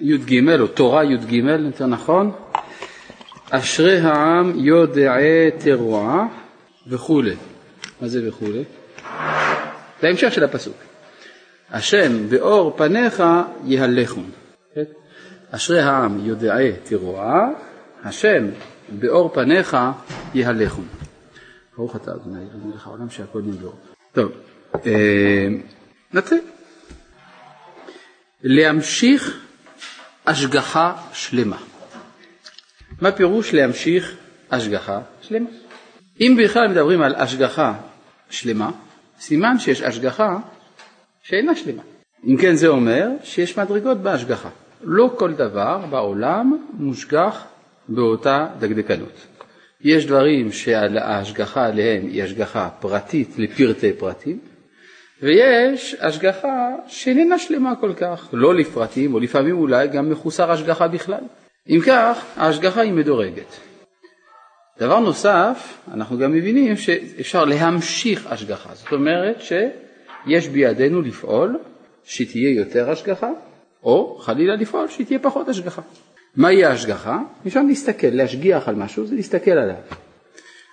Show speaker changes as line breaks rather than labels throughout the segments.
י"ג, או תורה י"ג, יותר נכון, אשרי העם יודעי תרועה וכולי. מה זה וכולי? זה של הפסוק. השם באור פניך יהלכון. אשרי העם יודעי תרועה, השם באור פניך יהלכון. ברוך אתה אדוני מלך העולם שהכל נדור. טוב, אה, נתחיל. להמשיך השגחה שלמה. מה פירוש להמשיך השגחה שלמה? אם בכלל מדברים על השגחה שלמה, סימן שיש השגחה שאינה שלמה. אם כן זה אומר שיש מדרגות בהשגחה. לא כל דבר בעולם מושגח באותה דקדקנות. יש דברים שההשגחה עליהם היא השגחה פרטית לפרטי פרטים, ויש השגחה שאיננה שלמה כל כך, לא לפרטים, או לפעמים אולי גם מחוסר השגחה בכלל. אם כך, ההשגחה היא מדורגת. דבר נוסף, אנחנו גם מבינים שאפשר להמשיך השגחה, זאת אומרת שיש בידינו לפעול שתהיה יותר השגחה, או חלילה לפעול שתהיה פחות השגחה. מהי ההשגחה? אפשר להסתכל, להשגיח על משהו, זה להסתכל עליו.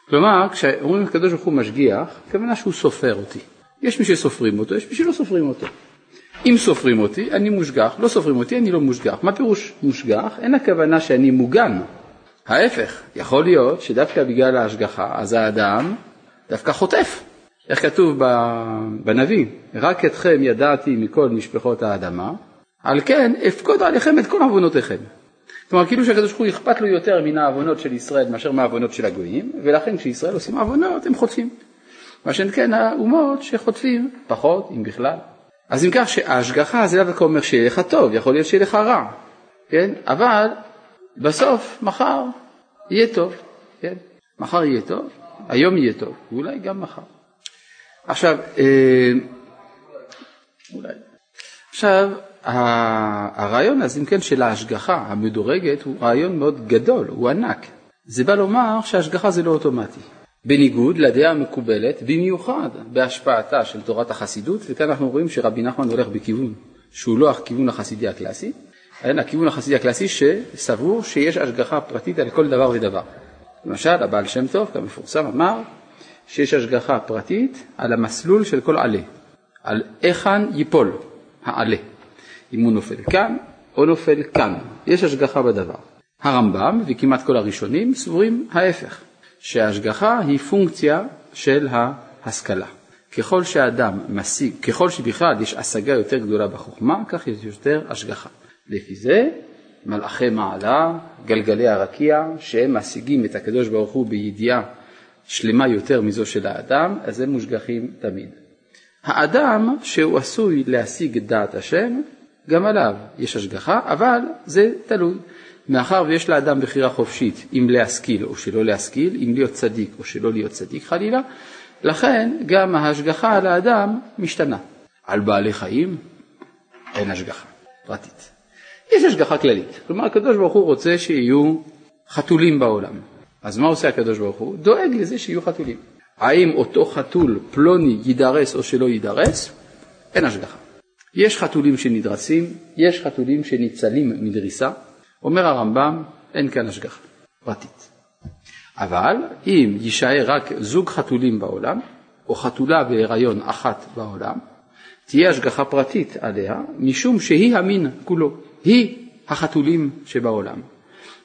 כלומר, כשאומרים הקדוש ברוך הוא משגיח, הכוונה שהוא סופר אותי. יש מי שסופרים אותו, יש מי שלא סופרים אותו. אם סופרים אותי, אני מושגח, לא סופרים אותי, אני לא מושגח. מה פירוש מושגח? אין הכוונה שאני מוגן. ההפך, יכול להיות שדווקא בגלל ההשגחה, אז האדם דווקא חוטף. איך כתוב בנביא, רק אתכם ידעתי מכל משפחות האדמה, על כן אפקוד עליכם את כל עוונותיכם. כלומר, כאילו שהקדוש ברוך הוא אכפת לו יותר מן העוונות של ישראל מאשר מהעוונות של הגויים, ולכן כשישראל עושים עוונות הם חוטפים. מה שאין כן האומות שחוטפים פחות, אם בכלל. אז אם כך שההשגחה זה דווקא אומר שיהיה לך טוב, יכול להיות שיהיה לך רע, כן? אבל בסוף, מחר, יהיה טוב, כן? מחר יהיה טוב, היום יהיה טוב, ואולי גם מחר. עכשיו, אה, אולי. עכשיו, הרעיון הזה, אם כן, של ההשגחה המדורגת הוא רעיון מאוד גדול, הוא ענק. זה בא לומר שההשגחה זה לא אוטומטי. בניגוד לדעה המקובלת, במיוחד בהשפעתה של תורת החסידות, וכאן אנחנו רואים שרבי נחמן הולך בכיוון שהוא לא הכיוון החסידי הקלאסי, אלא הכיוון החסידי הקלאסי שסבור שיש השגחה פרטית על כל דבר ודבר. למשל, הבעל שם טוב, כמפורסם, אמר שיש השגחה פרטית על המסלול של כל עלה, על היכן ייפול העלה, אם הוא נופל כאן או נופל כאן, יש השגחה בדבר. הרמב"ם וכמעט כל הראשונים סבורים ההפך. שההשגחה היא פונקציה של ההשכלה. ככל שאדם משיג, ככל שבכלל יש השגה יותר גדולה בחוכמה, כך יש יותר השגחה. לפי זה מלאכי מעלה, גלגלי הרקיע, שהם משיגים את הקדוש ברוך הוא בידיעה שלמה יותר מזו של האדם, אז הם מושגחים תמיד. האדם שהוא עשוי להשיג את דעת השם, גם עליו יש השגחה, אבל זה תלוי. מאחר ויש לאדם בחירה חופשית אם להשכיל או שלא להשכיל, אם להיות צדיק או שלא להיות צדיק חלילה, לכן גם ההשגחה על האדם משתנה. על בעלי חיים אין השגחה פרטית. יש השגחה כללית, כלומר הקדוש ברוך הוא רוצה שיהיו חתולים בעולם. אז מה עושה הקדוש ברוך הוא? דואג לזה שיהיו חתולים. האם אותו חתול פלוני יידרס או שלא יידרס? אין השגחה. יש חתולים שנדרסים, יש חתולים שניצלים מדריסה, אומר הרמב"ם, אין כאן השגחה פרטית. אבל אם יישאר רק זוג חתולים בעולם, או חתולה בהיריון אחת בעולם, תהיה השגחה פרטית עליה, משום שהיא המין כולו, היא החתולים שבעולם.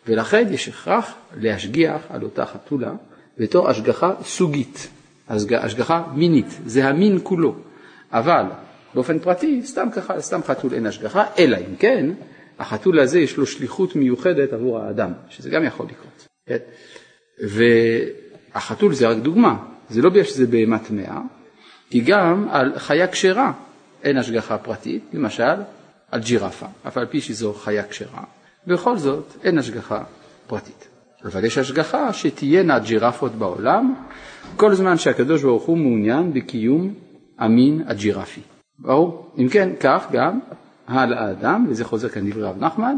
ולכן יש הכרח להשגיח על אותה חתולה בתור השגחה סוגית, השגחה מינית, זה המין כולו. אבל באופן פרטי, סתם ככה, סתם חתול אין השגחה, אלא אם כן, החתול הזה יש לו שליחות מיוחדת עבור האדם, שזה גם יכול לקרות. כן? והחתול זה רק דוגמה, זה לא בגלל שזה בהמה טמאה, כי גם על חיה כשרה אין השגחה פרטית, למשל על ג'ירפה, אף על פי שזו חיה כשרה, בכל זאת אין השגחה פרטית. אבל יש השגחה שתהיינה ג'ירפות בעולם כל זמן שהקדוש ברוך הוא מעוניין בקיום המין הג'ירפי. ברור? אם כן, כך גם על האדם, וזה חוזר כאן דברי רב נחמן,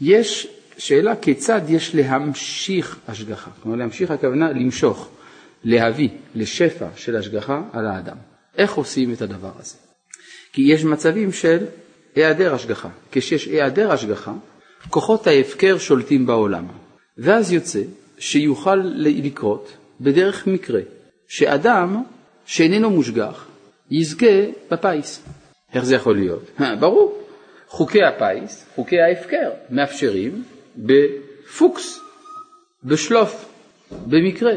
יש שאלה כיצד יש להמשיך השגחה. כלומר להמשיך הכוונה למשוך, להביא לשפע של השגחה על האדם. איך עושים את הדבר הזה? כי יש מצבים של היעדר השגחה. כשיש היעדר השגחה, כוחות ההפקר שולטים בעולם. ואז יוצא שיוכל לקרות בדרך מקרה, שאדם שאיננו מושגח יזכה בפיס. איך זה יכול להיות? ברור, חוקי הפיס, חוקי ההפקר, מאפשרים בפוקס, בשלוף, במקרה,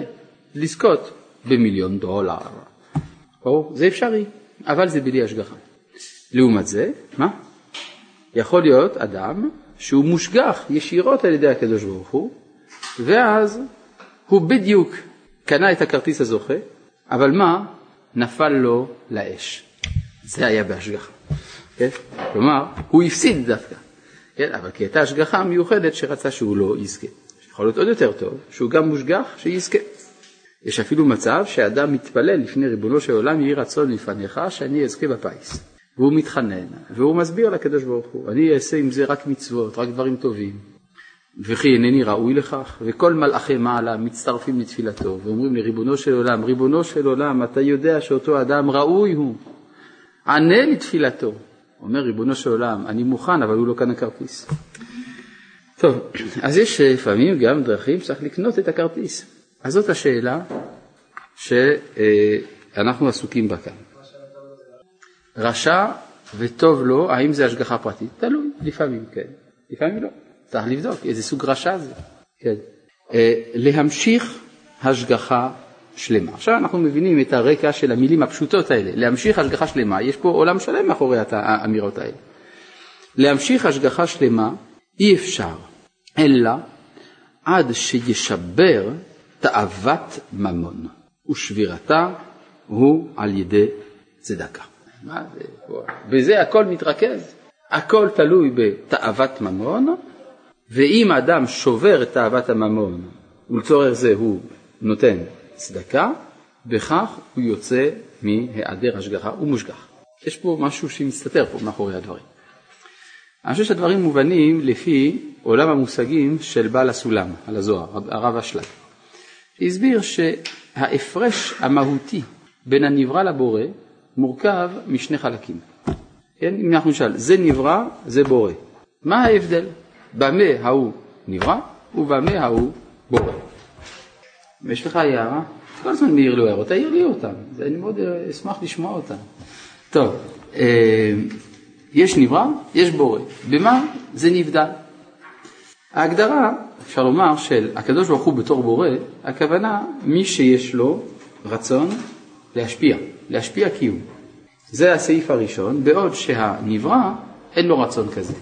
לזכות במיליון דולר. ברור, זה אפשרי, אבל זה בלי השגחה. לעומת זה, מה? יכול להיות אדם שהוא מושגח ישירות על ידי הקדוש ברוך הוא, ואז הוא בדיוק קנה את הכרטיס הזוכה, אבל מה? נפל לו לאש. זה היה בהשגחה. כן? כלומר, הוא הפסיד דווקא, כן? אבל כי הייתה השגחה מיוחדת שרצה שהוא לא יזכה. יכול להיות עוד יותר טוב, שהוא גם מושגח שיזכה. יש אפילו מצב שאדם מתפלל לפני ריבונו של עולם, יהי רצון לפניך שאני אזכה בפיס. והוא מתחנן, והוא מסביר לקדוש ברוך הוא, אני אעשה עם זה רק מצוות, רק דברים טובים. וכי אינני ראוי לכך, וכל מלאכי מעלה מצטרפים לתפילתו, ואומרים לריבונו של עולם, ריבונו של עולם, אתה יודע שאותו אדם ראוי הוא, ענה לתפילתו. אומר ריבונו של עולם, אני מוכן, אבל הוא לא קנה כרטיס. טוב, אז יש לפעמים גם דרכים שצריך לקנות את הכרטיס. אז זאת השאלה שאנחנו עסוקים בה כאן. רשע וטוב לו, האם זה השגחה פרטית? תלוי, לפעמים כן, לפעמים לא. צריך לבדוק איזה סוג רשע זה. כן. אה, להמשיך השגחה שלמה. עכשיו אנחנו מבינים את הרקע של המילים הפשוטות האלה. להמשיך השגחה שלמה, יש פה עולם שלם מאחורי האמירות האלה. להמשיך השגחה שלמה אי אפשר, אלא עד שישבר תאוות ממון, ושבירתה הוא על ידי צדקה. מה זה? בזה הכל מתרכז. הכל תלוי בתאוות ממון, ואם האדם שובר את תאוות הממון ולצורך זה הוא נותן צדקה, בכך הוא יוצא מהיעדר השגחה ומושגח. יש פה משהו שמסתתר פה מאחורי הדברים. אני חושב שהדברים מובנים לפי עולם המושגים של בעל הסולם, על הזוהר, הרב אשלג. הסביר שההפרש המהותי בין הנברא לבורא מורכב משני חלקים. כן? אם אנחנו נשאל, זה נברא, זה בורא. מה ההבדל? במה ההוא נברא ובמה ההוא בורא. יש לך הערה? כל הזמן מעיר לו הערות, תעיר לי אותן, אני מאוד אה, אשמח לשמוע אותן. טוב, אה, יש נברא, יש בורא. במה זה נבדל? ההגדרה, אפשר לומר, של הקדוש ברוך הוא בתור בורא, הכוונה מי שיש לו רצון להשפיע, להשפיע קיום. זה הסעיף הראשון, בעוד שהנברא אין לו רצון כזה.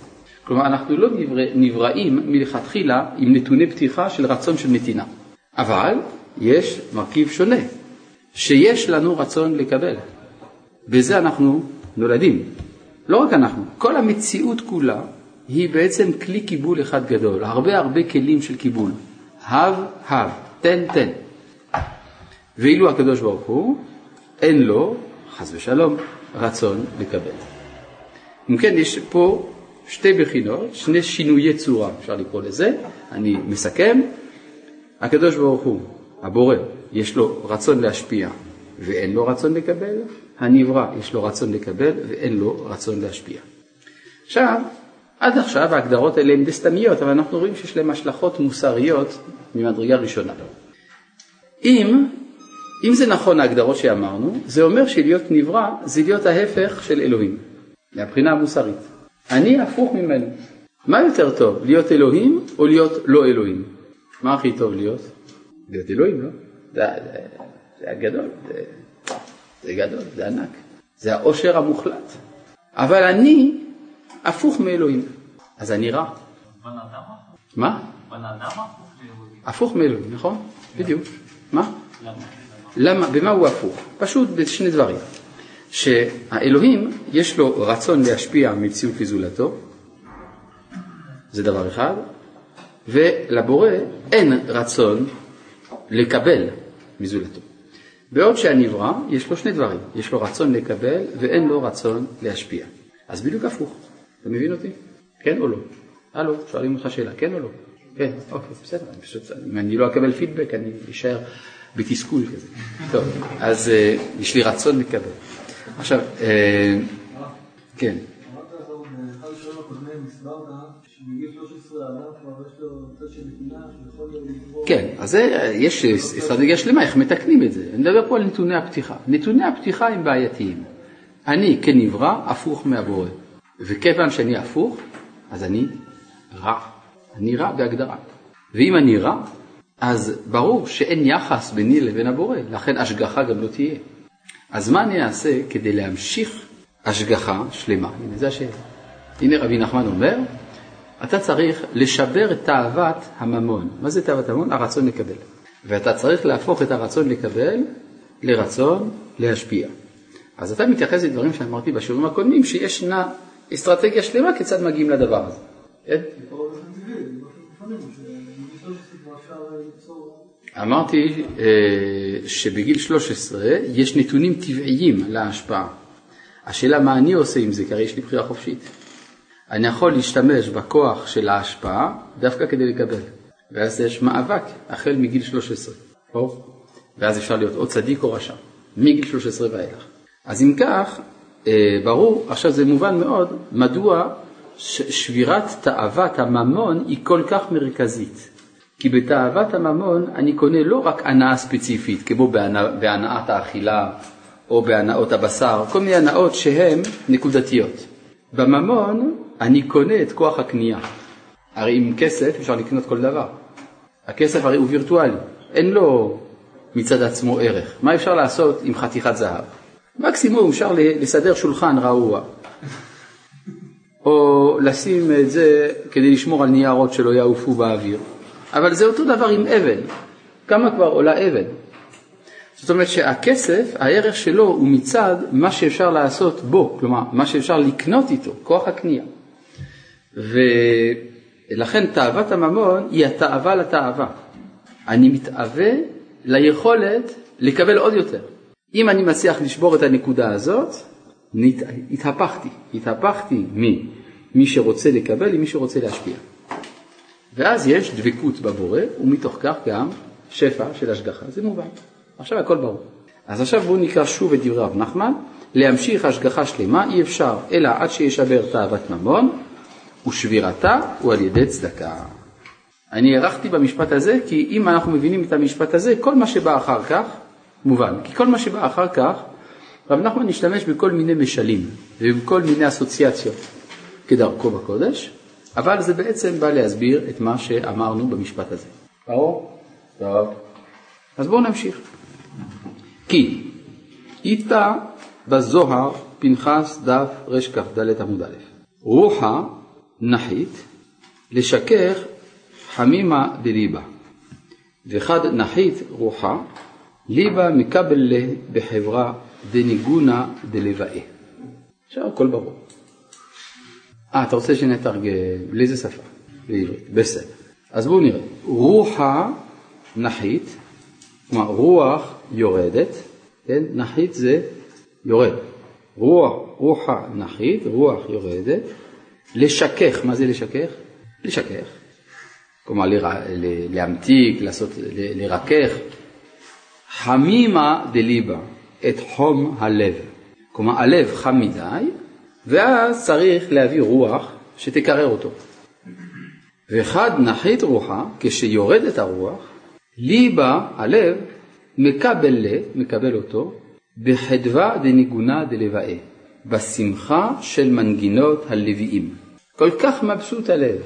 כלומר, אנחנו לא נברא, נבראים מלכתחילה עם נתוני פתיחה של רצון של נתינה. אבל יש מרכיב שונה, שיש לנו רצון לקבל. בזה אנחנו נולדים. לא רק אנחנו, כל המציאות כולה היא בעצם כלי קיבול אחד גדול, הרבה הרבה כלים של קיבול. הב, הב, תן, תן. ואילו הקדוש ברוך הוא, אין לו, חס ושלום, רצון לקבל. אם כן, יש פה שתי בחינות, שני שינויי צורה, אפשר לקרוא לזה. אני מסכם, הקדוש ברוך הוא, הבורא, יש לו רצון להשפיע ואין לו רצון לקבל, הנברא יש לו רצון לקבל ואין לו רצון להשפיע. עכשיו, עד עכשיו ההגדרות האלה הן די סתמיות, אבל אנחנו רואים שיש להן השלכות מוסריות ממדרגה ראשונה. אם, אם זה נכון ההגדרות שאמרנו, זה אומר שלהיות נברא זה להיות ההפך של אלוהים, מהבחינה המוסרית. אני הפוך ממנו. מה יותר טוב, להיות אלוהים או להיות לא אלוהים? מה הכי טוב להיות? להיות אלוהים, לא? זה, זה, זה הגדול, זה, זה גדול, זה ענק. זה העושר המוחלט. אבל אני הפוך מאלוהים, אז אני רע. מה? הפוך מאלוהים, נכון? בדיוק. מה? למה? במה הוא הפוך? פשוט בשני דברים. שהאלוהים יש לו רצון להשפיע מציאות לזולתו, זה דבר אחד, ולבורא אין רצון לקבל מזולתו. בעוד שהנברא יש לו שני דברים, יש לו רצון לקבל ואין לו רצון להשפיע. אז בדיוק הפוך, אתה מבין אותי? כן או לא? הלו, שואלים אותך שאלה, כן או לא? כן, אוקיי, בסדר, אני פשוט, אם אני לא אקבל פידבק אני אשאר בתסכול כזה. טוב, אז uh, יש לי רצון לקבל. עכשיו, אה, כן. כן, אז יש אסטרטגיה שלמה איך מתקנים את זה. אני מדבר פה על נתוני הפתיחה. נתוני הפתיחה הם בעייתיים. אני כנברא הפוך מהבורא, וכיוון שאני הפוך, אז אני רע. אני רע בהגדרה. ואם אני רע, אז ברור שאין יחס ביני לבין הבורא, לכן השגחה גם לא תהיה. אז מה אני אעשה כדי להמשיך השגחה שלמה? הנה זה השאלה. הנה רבי נחמן אומר, אתה צריך לשבר את תאוות הממון. מה זה תאוות הממון? הרצון לקבל. ואתה צריך להפוך את הרצון לקבל לרצון להשפיע. אז אתה מתייחס לדברים שאמרתי בשיעורים הקודמים, שישנה אסטרטגיה שלמה כיצד מגיעים לדבר הזה. אמרתי אה, שבגיל 13 יש נתונים טבעיים להשפעה. השאלה מה אני עושה עם זה, כי הרי יש לי בחירה חופשית. אני יכול להשתמש בכוח של ההשפעה דווקא כדי לקבל. ואז יש מאבק החל מגיל 13. טוב? ואז אפשר להיות או צדיק או רשע, מגיל 13 ואילך. אז אם כך, אה, ברור, עכשיו זה מובן מאוד, מדוע שבירת תאוות הממון היא כל כך מרכזית. כי בתאוות הממון אני קונה לא רק הנאה ספציפית, כמו בהנאת האכילה או בהנאות הבשר, כל מיני הנאות שהן נקודתיות. בממון אני קונה את כוח הקנייה. הרי עם כסף אפשר לקנות כל דבר. הכסף הרי הוא וירטואלי, אין לו מצד עצמו ערך. מה אפשר לעשות עם חתיכת זהב? מקסימום אפשר לסדר שולחן רעוע, או לשים את זה כדי לשמור על ניירות שלא יעופו באוויר. אבל זה אותו דבר עם אבן. כמה כבר עולה אבן? זאת אומרת שהכסף, הערך שלו הוא מצד מה שאפשר לעשות בו, כלומר, מה שאפשר לקנות איתו, כוח הקנייה. ולכן תאוות הממון היא התאווה לתאווה. אני מתאווה ליכולת לקבל עוד יותר. אם אני מצליח לשבור את הנקודה הזאת, נת... התהפכתי, התהפכתי ממי שרוצה לקבל למי שרוצה להשפיע. ואז יש דבקות בבורא, ומתוך כך גם שפע של השגחה, זה מובן. עכשיו הכל ברור. אז עכשיו בואו נקרא שוב את דברי רב נחמן, להמשיך השגחה שלמה אי אפשר אלא עד שישבר תאוות ממון, ושבירתה הוא על ידי צדקה. אני הארכתי במשפט הזה, כי אם אנחנו מבינים את המשפט הזה, כל מה שבא אחר כך מובן. כי כל מה שבא אחר כך, רב נחמן השתמש בכל מיני משלים ובכל מיני אסוציאציות כדרכו בקודש, אבל זה בעצם בא להסביר את מה שאמרנו במשפט הזה. ברור? טוב. אז בואו נמשיך. כי איתה בזוהר פנחס דף רכ"ד עמוד א', רוחה נחית לשכך חמימה דליבה, וחד נחית רוחה ליבה מקבל בחברה דניגונה דלבאה. עכשיו הכל ברור. אה, אתה רוצה שנתרגם, לאיזה שפה? בעברית, בסדר. אז בואו נראה. רוחה נחית, כלומר רוח יורדת, כן? נחית זה יורד. רוח, רוחה נחית, רוח יורדת, לשכך, מה זה לשכך? לשכך. כלומר ל, להמתיק, לעשות, לרכך. חמימה דליבה, את חום הלב. כלומר הלב חם מדי, ואז צריך להביא רוח שתקרר אותו. ואחד נחית רוחה, כשיורדת הרוח, ליבה, הלב, מקבל ל, מקבל אותו, בחדווה דניגונה דלבאה, בשמחה של מנגינות הלוויים. כל כך מבסוט הלב,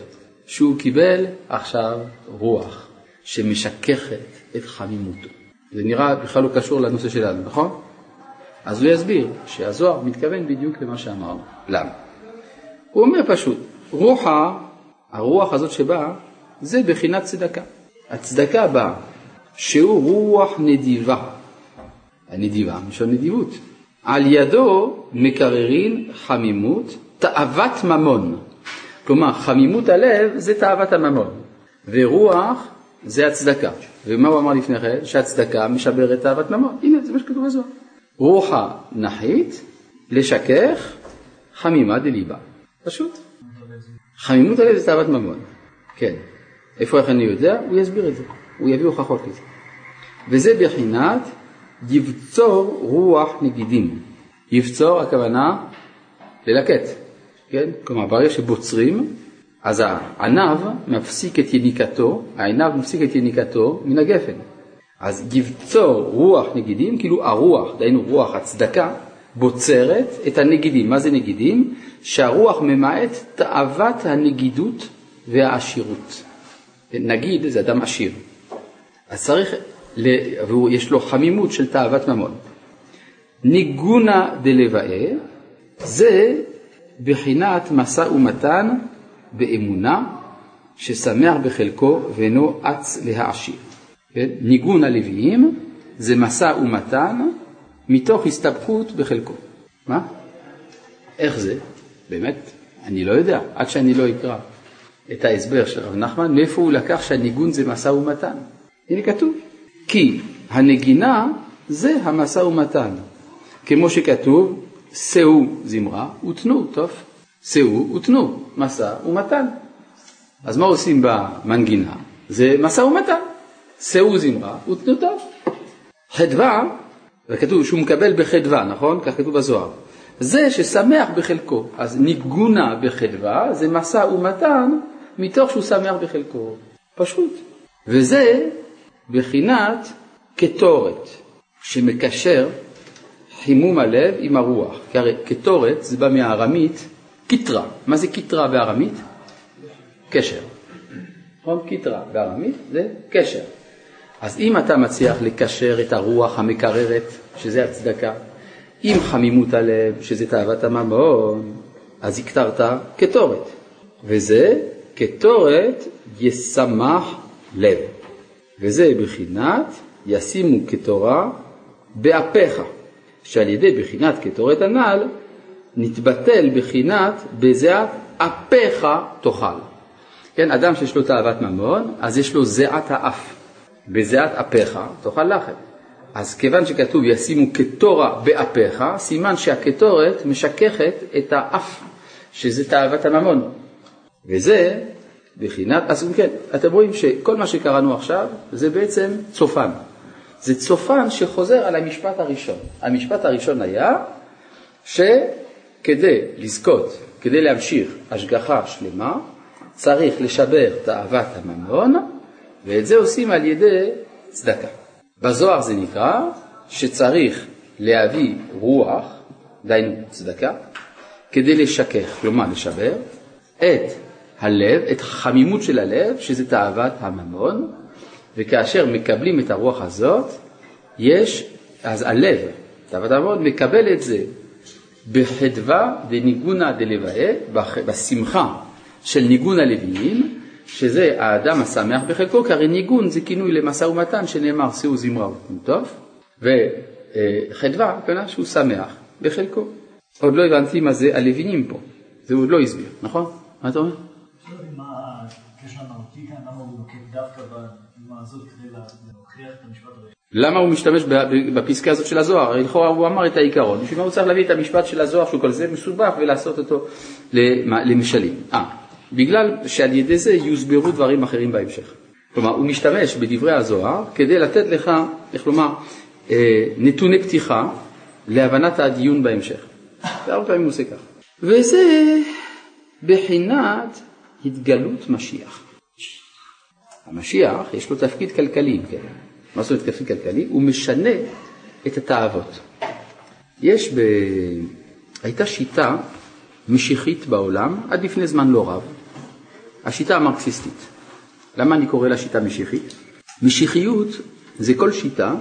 שהוא קיבל עכשיו רוח שמשככת את חמימותו. זה נראה בכלל לא קשור לנושא שלנו, נכון? אז הוא יסביר שהזוהר מתכוון בדיוק למה שאמרנו. למה? הוא אומר פשוט, רוחה, הרוח הזאת שבאה, זה בחינת צדקה. הצדקה באה, שהוא רוח נדיבה. הנדיבה, משון נדיבות. על ידו מקררין חמימות, תאוות ממון. כלומר, חמימות הלב זה תאוות הממון, ורוח זה הצדקה. ומה הוא אמר לפני כן? שהצדקה משברת תאוות ממון. הנה, זה מה שכתוב בזוהר. רוחה נחית, לשכך, חמימה דליבה. פשוט. חמימות הלב זה תאוות ממון. כן. איפה איך אני יודע? הוא יסביר את זה. הוא יביא הוכחות לזה. וזה בחינת יבצור רוח נגידים. יבצור הכוונה ללקט, כן? כלומר ברגע שבוצרים, אז הענב מפסיק את יניקתו, הענב מפסיק את יניקתו מן הגפן. אז יבצור רוח נגידים, כאילו הרוח, דהיינו רוח הצדקה, בוצרת את הנגידים. מה זה נגידים? שהרוח ממעט תאוות הנגידות והעשירות. נגיד זה אדם עשיר. אז צריך, ויש לו חמימות של תאוות ממון. ניגונה דלוואה זה בחינת משא ומתן באמונה ששמח בחלקו ואינו אץ להעשיר. כן? ניגון הלוויים זה משא ומתן מתוך הסתבכות בחלקו. מה? איך זה? באמת, אני לא יודע, עד שאני לא אקרא את ההסבר של רב נחמן, מאיפה הוא לקח שהניגון זה משא ומתן. הנה כתוב, כי הנגינה זה המשא ומתן. כמו שכתוב, שאו זמרה ותנו, טוב? שאו ותנו, משא ומתן. אז מה עושים במנגינה? זה משא ומתן. שאו זמרה ותנו טוב. חדווה, וכתוב שהוא מקבל בחדווה, נכון? כך כתוב בזוהר. זה ששמח בחלקו. אז ניגונה בחדווה זה משא ומתן מתוך שהוא שמח בחלקו. פשוט. וזה בחינת קטורת, שמקשר חימום הלב עם הרוח. כי הרי קטורת זה בא מהארמית קיטרה. מה זה קיטרה בארמית? קשר. נכון? קיטרה בארמית זה קשר. אז אם אתה מצליח לקשר את הרוח המקררת, שזה הצדקה, עם חמימות הלב, שזה תאוות הממון, אז הקטרת קטורת. וזה קטורת ישמח לב. וזה בחינת ישימו קטורה באפיך. שעל ידי בחינת קטורת הנ"ל נתבטל בחינת בזיעת אפיך תאכל. כן, אדם שיש לו תאוות ממון, אז יש לו זיעת האף. בזיעת אפיך תאכל לחם. אז כיוון שכתוב ישימו קטורה באפיך, סימן שהקטורת משככת את האף, שזה תאוות הממון. וזה בחינת, אז כן, אתם רואים שכל מה שקראנו עכשיו זה בעצם צופן. זה צופן שחוזר על המשפט הראשון. המשפט הראשון היה שכדי לזכות, כדי להמשיך השגחה שלמה, צריך לשבר תאוות הממון, ואת זה עושים על ידי צדקה. בזוהר זה נקרא שצריך להביא רוח, דהיינו צדקה, כדי לשכך, כלומר לשבר, את הלב, את החמימות של הלב, שזה תאוות הממון, וכאשר מקבלים את הרוח הזאת, יש, אז הלב, תאוות הממון, מקבל את זה בחדווה דניגונה דלוויה, בשמחה של ניגון הלוויים, שזה האדם השמח בחלקו, כי הרי ניגון זה כינוי למשא ומתן שנאמר שאו זמרה טוב, וחדווה, כנראה שהוא שמח בחלקו. עוד לא הבנתי מה זה הלוויים פה, זה עוד לא הסביר, נכון? מה אתה אומר? למה הוא משתמש בפסקה הזאת של הזוהר? לכאורה הוא אמר את העיקרון, בשביל מה הוא צריך להביא את המשפט של הזוהר שהוא כל זה מסובך ולעשות אותו למשלים. אה, בגלל שעל ידי זה יוסברו דברים אחרים בהמשך. כלומר, הוא משתמש בדברי הזוהר כדי לתת לך, איך לומר, אה, נתוני פתיחה להבנת הדיון בהמשך. והרבה פעמים הוא עושה כך. וזה בחינת התגלות משיח. המשיח יש לו תפקיד כלכלי, כן. מה זאת אומרת תפקיד כלכלי? הוא משנה את התאוות. יש ב... הייתה שיטה משיחית בעולם עד לפני זמן לא רב, השיטה המרקסיסטית. למה אני קורא לה שיטה משיחית? משיחיות זה כל שיטה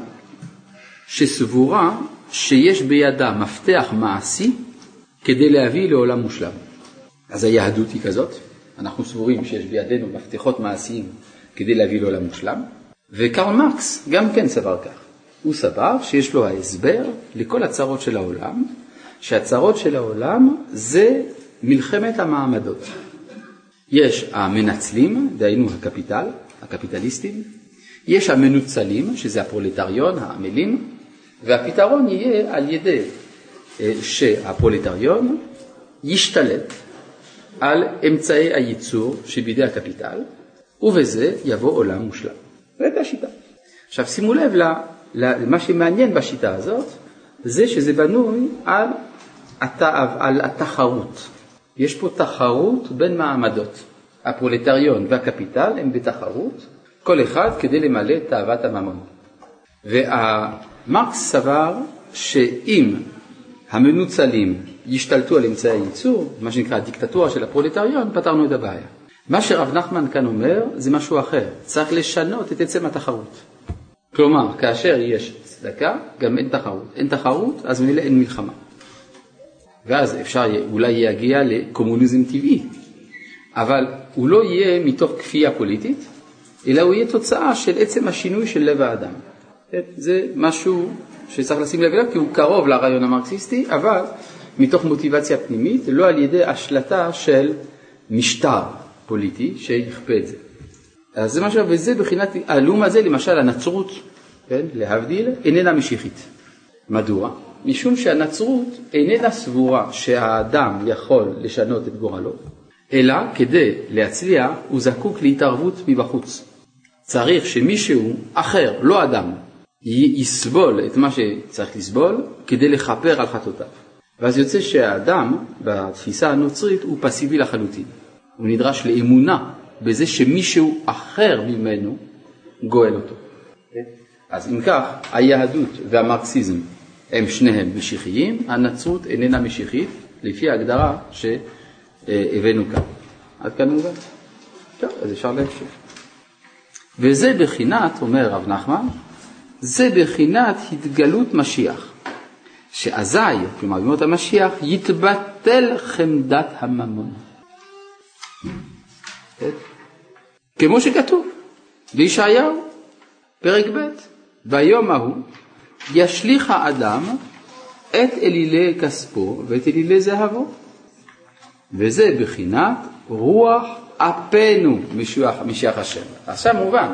שסבורה שיש בידה מפתח מעשי כדי להביא לעולם מושלם. אז היהדות היא כזאת, אנחנו סבורים שיש בידינו מפתחות מעשיים כדי להביא לעולם מושלם, וקרל מרקס גם כן סבר כך. הוא סבר שיש לו ההסבר לכל הצרות של העולם, שהצרות של העולם זה מלחמת המעמדות. יש המנצלים, דהיינו הקפיטל, הקפיטליסטים, יש המנוצלים, שזה הפרולטריון, העמלים, והפתרון יהיה על ידי אה, שהפרולטריון ישתלט על אמצעי הייצור שבידי הקפיטל, ובזה יבוא עולם מושלם. הייתה השיטה. עכשיו שימו לב למה שמעניין בשיטה הזאת, זה שזה בנוי על, התאו, על התחרות. יש פה תחרות בין מעמדות. הפרולטריון והקפיטל הם בתחרות, כל אחד כדי למלא תאוות הממון. ומרקס סבר שאם המנוצלים ישתלטו על אמצעי הייצור, מה שנקרא הדיקטטורה של הפרולטריון, פתרנו את הבעיה. מה שרב נחמן כאן אומר זה משהו אחר, צריך לשנות את עצם התחרות. כלומר, כאשר יש צדקה, גם אין תחרות. אין תחרות, אז ממילא אין מלחמה. ואז אפשר אולי יגיע לקומוניזם טבעי, אבל הוא לא יהיה מתוך כפייה פוליטית, אלא הוא יהיה תוצאה של עצם השינוי של לב האדם. זה משהו שצריך לשים לב אליו, כי הוא קרוב לרעיון המרקסיסטי, אבל מתוך מוטיבציה פנימית, לא על ידי השלטה של משטר פוליטי שיכפה את זה. אז זה משהו, וזה בחינת, הלום הזה, למשל הנצרות, כן, להבדיל, איננה משיחית. מדוע? משום שהנצרות איננה סבורה שהאדם יכול לשנות את גורלו, אלא כדי להצליח הוא זקוק להתערבות מבחוץ. צריך שמישהו אחר, לא אדם, יסבול את מה שצריך לסבול כדי לכפר על חטאותיו. ואז יוצא שהאדם, בתפיסה הנוצרית, הוא פסיבי לחלוטין. הוא נדרש לאמונה בזה שמישהו אחר ממנו גואל אותו. אז אם כך, היהדות והמרקסיזם הם שניהם משיחיים, הנצרות איננה משיחית, לפי ההגדרה שהבאנו כאן. עד כאן מובן? טוב, אז אפשר להמשיך. וזה בחינת, אומר רב נחמן, זה בחינת התגלות משיח, שאזי, כלומר בימות המשיח, יתבטל חמדת הממון. כמו שכתוב בישעיהו, פרק ב', ביום ההוא ישליך האדם את אלילי כספו ואת אלילי זהבו, וזה בחינת רוח אפנו משיח, משיח השם. עכשיו מובן,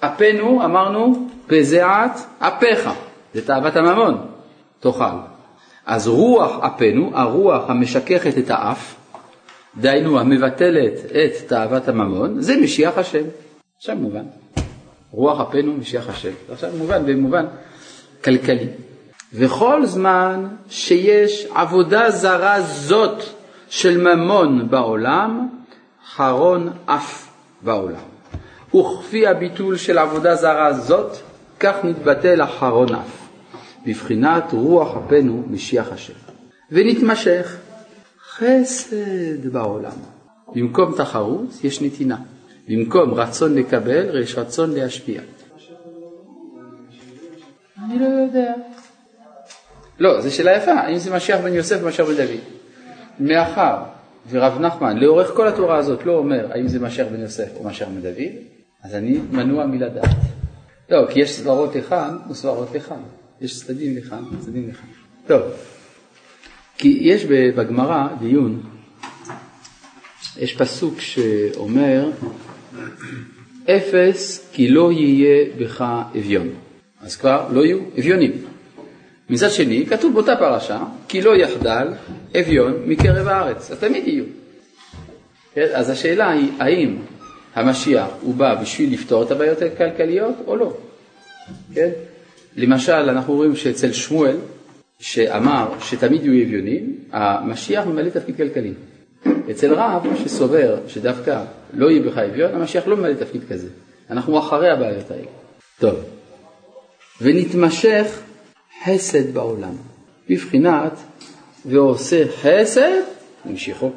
אפנו אמרנו בזיעת אפיך, זה תאוות הממון, תאכל. אז רוח אפנו, הרוח המשככת את האף, דהיינו המבטלת את תאוות הממון, זה משיח השם. עכשיו מובן. רוח אפנו משיח השם. עכשיו מובן במובן כלכלי. וכל זמן שיש עבודה זרה זאת של ממון בעולם, חרון אף בעולם. וכפי הביטול של עבודה זרה זאת, כך נתבטל אחרון אף, בבחינת רוח אפנו משיח השם. ונתמשך חסד בעולם. במקום תחרות יש נתינה. במקום רצון לקבל, יש רצון להשפיע. אני לא יודע. לא, זו שאלה יפה, האם זה משיח בן יוסף משיח בן דוד? מאחר ורב נחמן לאורך כל התורה הזאת לא אומר האם זה משיח בן יוסף או משיח בן דוד, אז אני מנוע מלדעת. לא, כי יש סברות לכאן וסברות לכאן. יש צדדים לכאן וצדדים לכאן. טוב, כי יש בגמרא דיון, יש פסוק שאומר, אפס כי לא יהיה בך אביון. אז כבר לא יהיו אביונים. מצד שני, כתוב באותה פרשה, כי לא יחדל אביון מקרב הארץ. אז תמיד יהיו. כן? אז השאלה היא, האם המשיח הוא בא בשביל לפתור את הבעיות הכלכליות או לא. כן? למשל, אנחנו רואים שאצל שמואל, שאמר שתמיד יהיו אביונים, המשיח ממלא תפקיד כלכלי. אצל רב שסובר שדווקא לא יהיה בך אביון, המשיח לא ממלא תפקיד כזה. אנחנו אחרי הבעיות האלה. טוב, ונתמשך חסד בעולם, בבחינת ועושה חסד, המשיכו,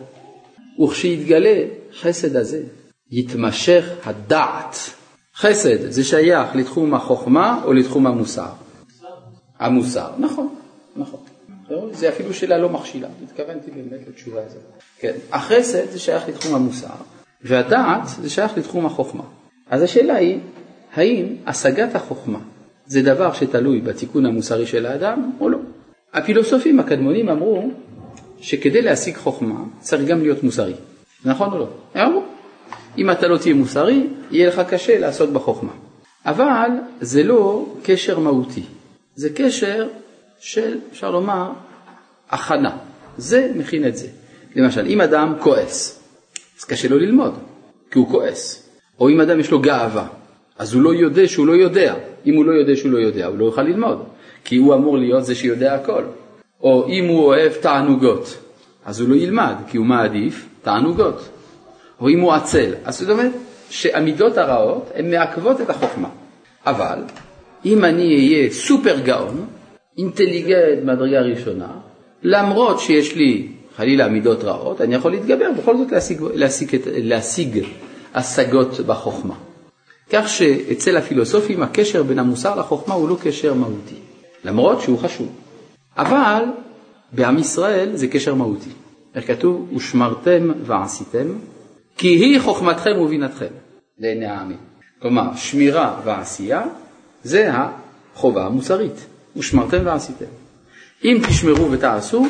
וכשיתגלה חסד הזה, יתמשך הדעת. חסד זה שייך לתחום החוכמה או לתחום המוסר? המוסר, נכון, נכון. זה אפילו שאלה לא מכשילה, התכוונתי באמת לתשובה הזאת. כן, החסד זה שייך לתחום המוסר, והדעת זה שייך לתחום החוכמה. אז השאלה היא, האם השגת החוכמה זה דבר שתלוי בתיקון המוסרי של האדם או לא? הפילוסופים הקדמונים אמרו שכדי להשיג חוכמה צריך גם להיות מוסרי, נכון או לא? הם אמרו, אם אתה לא תהיה מוסרי, יהיה לך קשה לעסוק בחוכמה. אבל זה לא קשר מהותי, זה קשר של, אפשר לומר, הכנה. זה מכין את זה. למשל, אם אדם כועס, אז קשה לו ללמוד, כי הוא כועס. או אם אדם יש לו גאווה, אז הוא לא יודע שהוא לא יודע. אם הוא לא יודע שהוא לא יודע, הוא לא יוכל ללמוד, כי הוא אמור להיות זה שיודע הכל. או אם הוא אוהב תענוגות, אז הוא לא ילמד, כי הוא מעדיף תענוגות. או אם הוא עצל. אז זאת אומרת שהמידות הרעות הן מעכבות את החוכמה. אבל אם אני אהיה סופר גאון, אינטליגנט מדרגה ראשונה, למרות שיש לי חלילה מידות רעות, אני יכול להתגבר, בכל זאת להשיג, להשיג, להשיג השגות בחוכמה. כך שאצל הפילוסופים הקשר בין המוסר לחוכמה הוא לא קשר מהותי, למרות שהוא חשוב. אבל בעם ישראל זה קשר מהותי. איך כתוב? ושמרתם ועשיתם, כי היא חוכמתכם ובינתכם לעיני העמים. כלומר, שמירה ועשייה זה החובה המוסרית. ושמרתם ועשיתם. אם תשמרו ותעשו,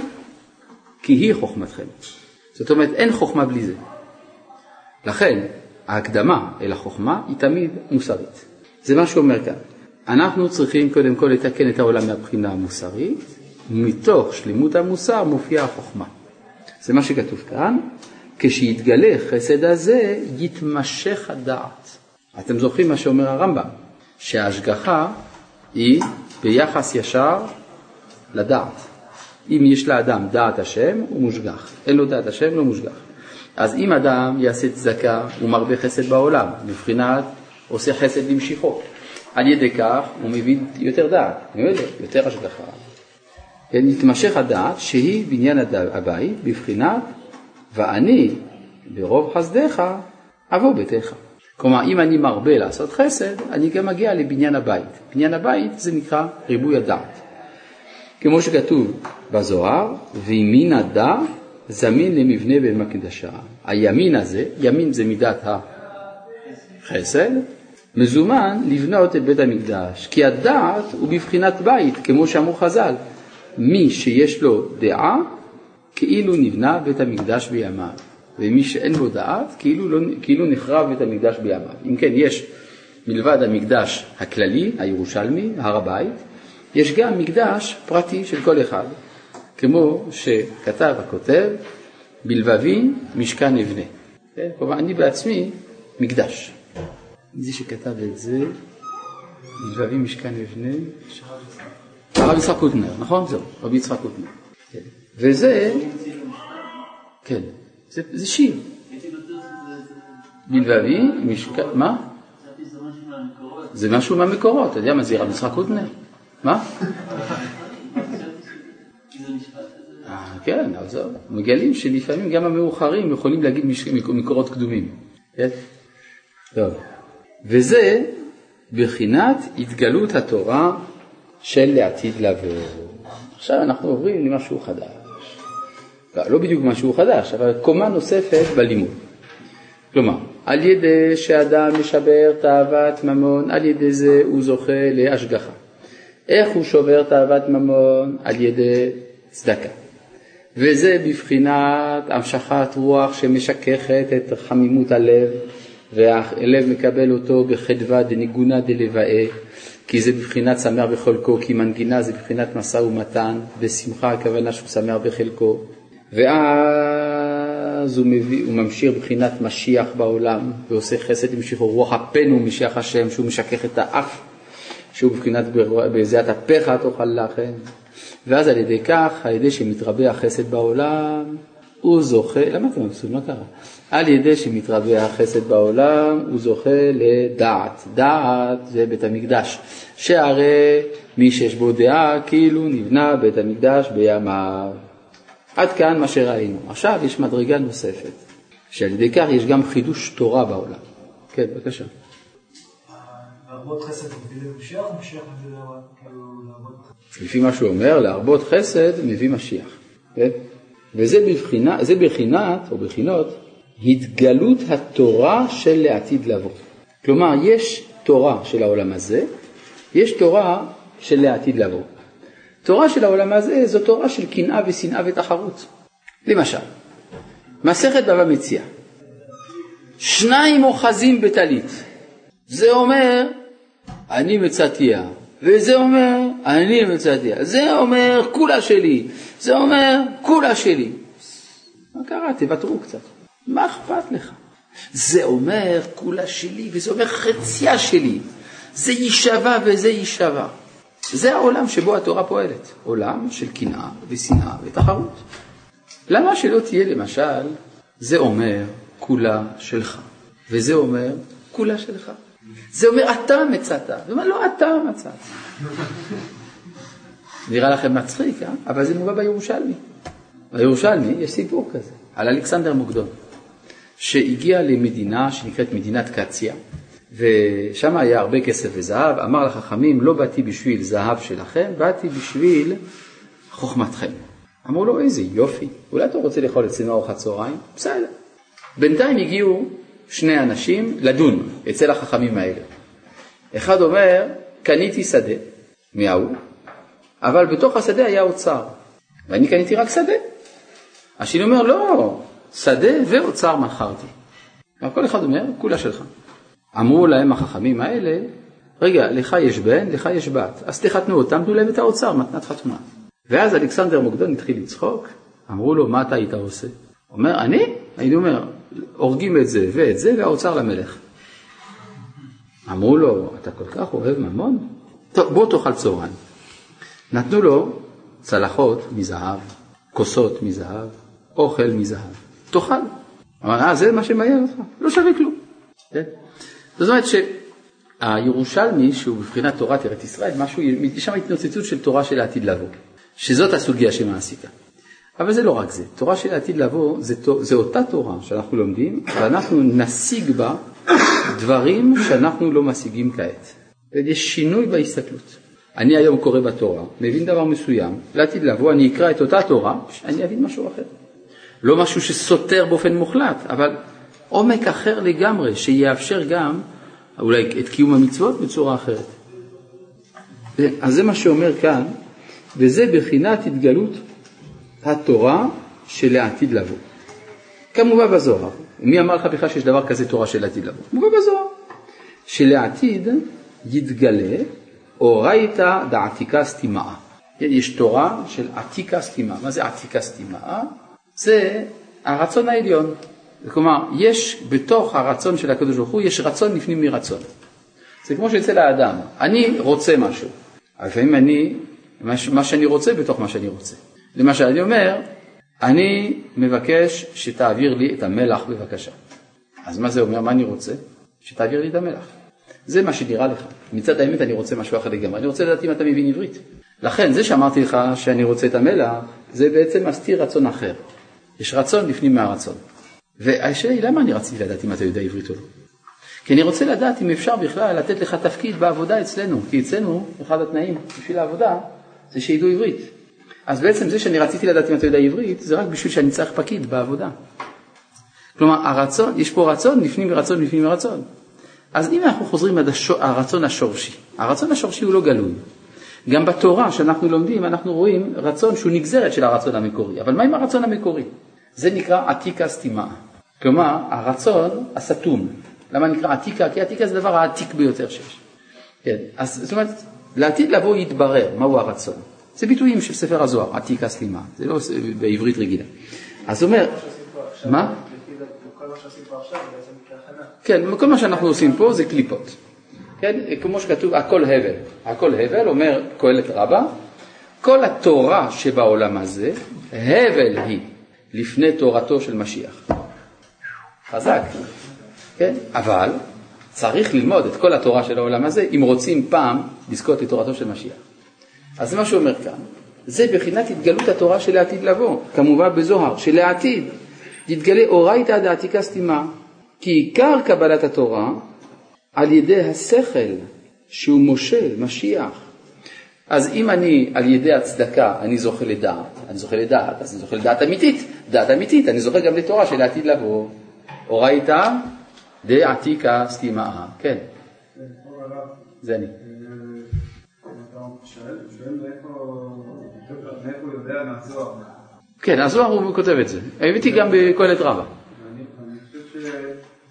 כי היא חוכמתכם. זאת אומרת, אין חוכמה בלי זה. לכן, ההקדמה אל החוכמה היא תמיד מוסרית. זה מה שאומר כאן. אנחנו צריכים קודם כל לתקן את העולם מהבחינה המוסרית, ומתוך שלמות המוסר מופיעה החוכמה. זה מה שכתוב כאן, כשיתגלה חסד הזה, יתמשך הדעת. אתם זוכרים מה שאומר הרמב"ם, שההשגחה היא ביחס ישר לדעת. אם יש לאדם דעת השם, הוא מושגח. אין לו דעת השם, לא מושגח. אז אם אדם יעשה צדקה, הוא מרבה חסד בעולם, מבחינת עושה חסד למשיכו. על ידי כך הוא מביא יותר דעת, יותר השגחה. יתמשך הדעת שהיא בניין הבית בבחינת ואני ברוב חסדיך אבוא ביתך. כלומר, אם אני מרבה לעשות חסד, אני גם מגיע לבניין הבית. בניין הבית זה נקרא ריבוי הדעת. כמו שכתוב בזוהר, וימין הדע זמין למבנה במקדשה. הימין הזה, ימין זה מידת החסד, מזומן לבנות את בית המקדש, כי הדעת הוא בבחינת בית, כמו שאמרו חז"ל, מי שיש לו דעה, כאילו נבנה בית המקדש בימיו. ומי שאין בו דעת, כאילו, לא, כאילו נחרב בית המקדש בימיו. אם כן, יש מלבד המקדש הכללי, הירושלמי, הר הבית, יש גם מקדש פרטי של כל אחד, כמו שכתב הכותב, בלבבי משכן אבנה. כן? כלומר, אני בעצמי מקדש. זה שכתב את זה, בלבבי משכן אבנה, הרב יצחק קוטנר, נכון? זהו, רבי יצחק קוטנר. כן. וזה, כן, זה, זה שיר. בלבבי, משכן, מה? זה משהו מהמקורות, אתה יודע מה זה רב יצחק קוטנר? מה? אה, כן, אז. מגלים שלפעמים גם המאוחרים יכולים להגיד מקורות קדומים. כן? טוב. וזה בחינת התגלות התורה של לעתיד לבוא. עכשיו אנחנו עוברים למשהו חדש. לא, לא בדיוק משהו חדש, אבל קומה נוספת בלימוד. כלומר, על ידי שאדם משבר תאוות ממון, על ידי זה הוא זוכה להשגחה. איך הוא שובר תאוות ממון? על ידי צדקה. וזה בבחינת המשכת רוח שמשככת את חמימות הלב, והלב מקבל אותו בחדווה דניגונה דלוואה, כי זה בבחינת שמח בחלקו, כי מנגינה זה בבחינת משא ומתן, ושמחה הכוונה שהוא שמח בחלקו. ואז הוא, מביא, הוא ממשיך בבחינת משיח בעולם, ועושה חסד עם שחרור רוח הפן הוא משיח השם, שהוא משכך את האף שהוא בבחינת בזיעת אפיך תאכל לחם, ואז על ידי כך, על ידי שמתרבה החסד בעולם, הוא זוכה, למה אתם מבסוטים? מה קרה? על ידי שמתרבה החסד בעולם, הוא זוכה לדעת. דעת זה בית המקדש, שהרי מי שיש בו דעה, כאילו נבנה בית המקדש בימיו. עד כאן מה שראינו. עכשיו יש מדרגה נוספת, שעל ידי כך יש גם חידוש תורה בעולם. כן, בבקשה.
חסד?
לפי מה שהוא אומר, להרבות חסד מביא משיח, כן? וזה בבחינה, זה בחינת, או בחינות, התגלות התורה של לעתיד לבוא. כלומר, יש תורה של העולם הזה, יש תורה של לעתיד לבוא. תורה של העולם הזה זו תורה של קנאה ושנאה ותחרות. למשל, מסכת בבא מציע, שניים אוחזים בטלית, זה אומר אני מצאתיה, וזה אומר, אני מצאתיה, זה אומר, כולה שלי, זה אומר, כולה שלי. מה קרה? תוותרו קצת. מה אכפת לך? זה אומר, כולה שלי, וזה אומר, חציה שלי. זה יישבע וזה יישבע. זה העולם שבו התורה פועלת, עולם של קנאה ושנאה ותחרות. למה שלא תהיה למשל, זה אומר כולה שלך. וזה אומר, כולה שלך. זה אומר, אתה מצאת. אומר, לא, אתה מצאת. נראה לכם מצחיק, אה? אבל זה מובא בירושלמי. בירושלמי יש סיפור כזה, על אלכסנדר מוקדון, שהגיע למדינה שנקראת מדינת קציה, ושם היה הרבה כסף וזהב, אמר לחכמים, לא באתי בשביל זהב שלכם, באתי בשביל חוכמתכם. אמרו לו, איזה יופי, אולי אתה רוצה לאכול אצלנו ארוחת צהריים? בסדר. בינתיים הגיעו שני אנשים לדון אצל החכמים האלה. אחד אומר, קניתי שדה מההוא, אבל בתוך השדה היה אוצר, ואני קניתי רק שדה. השני אומר, לא, שדה ואוצר מכרתי. כל אחד אומר, כולה שלך. אמרו להם החכמים האלה, רגע, לך יש בן, לך יש בת, אז תחתנו אותם, תנו להם את האוצר, מתנת חתונה. ואז אלכסנדר מוקדון התחיל לצחוק, אמרו לו, מה אתה היית עושה? אומר, אני? הייתי אומר, הורגים את זה ואת זה והאוצר למלך. אמרו לו, אתה כל כך אוהב ממון? טוב, בוא תאכל צהריים. נתנו לו צלחות מזהב, כוסות מזהב, אוכל מזהב. תאכל. אמר, אה, זה מה שמעניין אותך? לא שווה כלום. כן? זאת אומרת שהירושלמי, שהוא בבחינת תורת ארץ ישראל, משהו, יש שם התנוצצות של תורה של העתיד לבוא, שזאת הסוגיה שמעסיקה. אבל זה לא רק זה, תורה של העתיד לבוא זה, זה אותה תורה שאנחנו לומדים, ואנחנו נשיג בה דברים שאנחנו לא משיגים כעת. יש שינוי בהסתכלות. אני היום קורא בתורה, מבין דבר מסוים, לעתיד לבוא אני אקרא את אותה תורה, אני אבין משהו אחר. לא משהו שסותר באופן מוחלט, אבל עומק אחר לגמרי, שיאפשר גם אולי את קיום המצוות בצורה אחרת. אז זה מה שאומר כאן, וזה בחינת התגלות התורה שלעתיד לבוא. כמובן בזוהר. מי אמר לך בכלל שיש דבר כזה תורה של עתיד לבוא? מובא בזוהר. שלעתיד יתגלה אורייתא דעתיקה סתימאה. יש תורה של עתיקה סתימה. מה זה עתיקה סתימה? זה הרצון העליון. כלומר, יש בתוך הרצון של הקדוש ברוך הוא, יש רצון לפנים מרצון. זה כמו שאצל האדם, אני רוצה משהו. לפעמים אני, מה שאני רוצה בתוך מה שאני רוצה. למשל, אני אומר, אני מבקש שתעביר לי את המלח בבקשה. אז מה זה אומר? מה אני רוצה? שתעביר לי את המלח. זה מה שנראה לך. מצד האמת אני רוצה משהו אחר לגמרי. אני רוצה לדעת אם אתה מבין עברית. לכן, זה שאמרתי לך שאני רוצה את המלח, זה בעצם מסתיר רצון אחר. יש רצון לפנים מהרצון. והשאלה היא, למה אני רציתי לדעת אם אתה יודע עברית או לא? כי אני רוצה לדעת אם אפשר בכלל לתת לך תפקיד בעבודה אצלנו. כי אצלנו, אחד התנאים בשביל העבודה, זה שידעו עברית. אז בעצם זה שאני רציתי לדעת אם אתה יודע עברית, זה רק בשביל שאני צריך פקיד בעבודה. כלומר, הרצון, יש פה רצון לפנים מרצון לפנים מרצון. אז אם אנחנו חוזרים עד הרצון השורשי, הרצון השורשי הוא לא גלוי. גם בתורה שאנחנו לומדים אנחנו רואים רצון שהוא נגזרת של הרצון המקורי, אבל מה עם הרצון המקורי? זה נקרא עתיקה סתימה, כלומר הרצון הסתום. למה נקרא עתיקה? כי עתיקה זה הדבר העתיק ביותר שיש. כן, אז זאת אומרת, לעתיד לבוא יתברר מהו הרצון. זה ביטויים של ספר הזוהר, עתיקה סתימה, זה לא בעברית רגילה. אז אומר, מה? כן, כל מה שאנחנו עושים פה זה קליפות. כן, כמו שכתוב, הכל הבל. הכל הבל, אומר קהלת רבה, כל התורה שבעולם הזה, הבל היא לפני תורתו של משיח. חזק, כן? אבל צריך ללמוד את כל התורה של העולם הזה, אם רוצים פעם לזכות לתורתו של משיח. אז זה מה שהוא אומר כאן, זה בחינת התגלות התורה שלעתיד לבוא, כמובן בזוהר, שלעתיד יתגלה אורייתא דעתיקה סתימה, כי עיקר קבלת התורה על ידי השכל שהוא משה, משיח. אז אם אני על ידי הצדקה אני זוכה לדעת, אני זוכה לדעת, אז אני זוכה לדעת אמיתית, דעת אמיתית, אני זוכה גם לתורה של העתיד לבוא. אורייתא דעתיקה סתימה. כן. זה אני. כן, הזוהר הוא כותב את זה. הבאתי גם בקהלת רבה.
אני חושב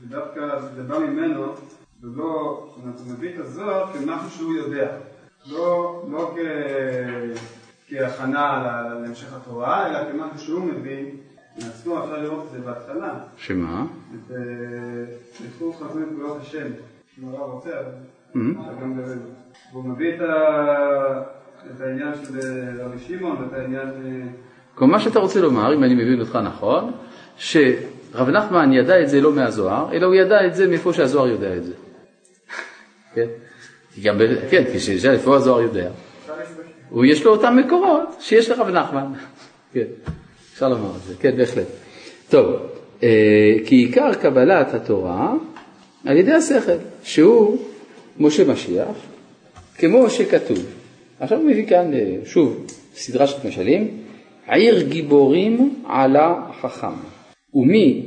שדווקא זה בא ממנו, ולא, הוא מביא את הזוהר כמשהו שהוא יודע. לא, לא כהכנה להמשך התורה, אלא כמשהו שהוא מבין. מעצמו אפשר לראות את זה בהתחלה.
שמה?
את תחום חזון את פעולות השם. הרב רוצה, אבל גם והוא מביא את העניין של רבי שמעון ואת העניין...
כל מה שאתה רוצה לומר, אם אני מבין אותך נכון, ש... רב נחמן ידע את זה לא מהזוהר, אלא הוא ידע את זה מאיפה שהזוהר יודע את זה. כן? גם, כן, כשנשאל איפה הזוהר יודע. הוא יש לו אותם מקורות שיש לרב נחמן. כן, אפשר לומר את זה, כן, בהחלט. טוב, אה, כי עיקר קבלת התורה על ידי השכל, שהוא משה משיח, כמו שכתוב. עכשיו הוא מביא כאן אה, שוב סדרה של משלים, עיר גיבורים על החכם, ומי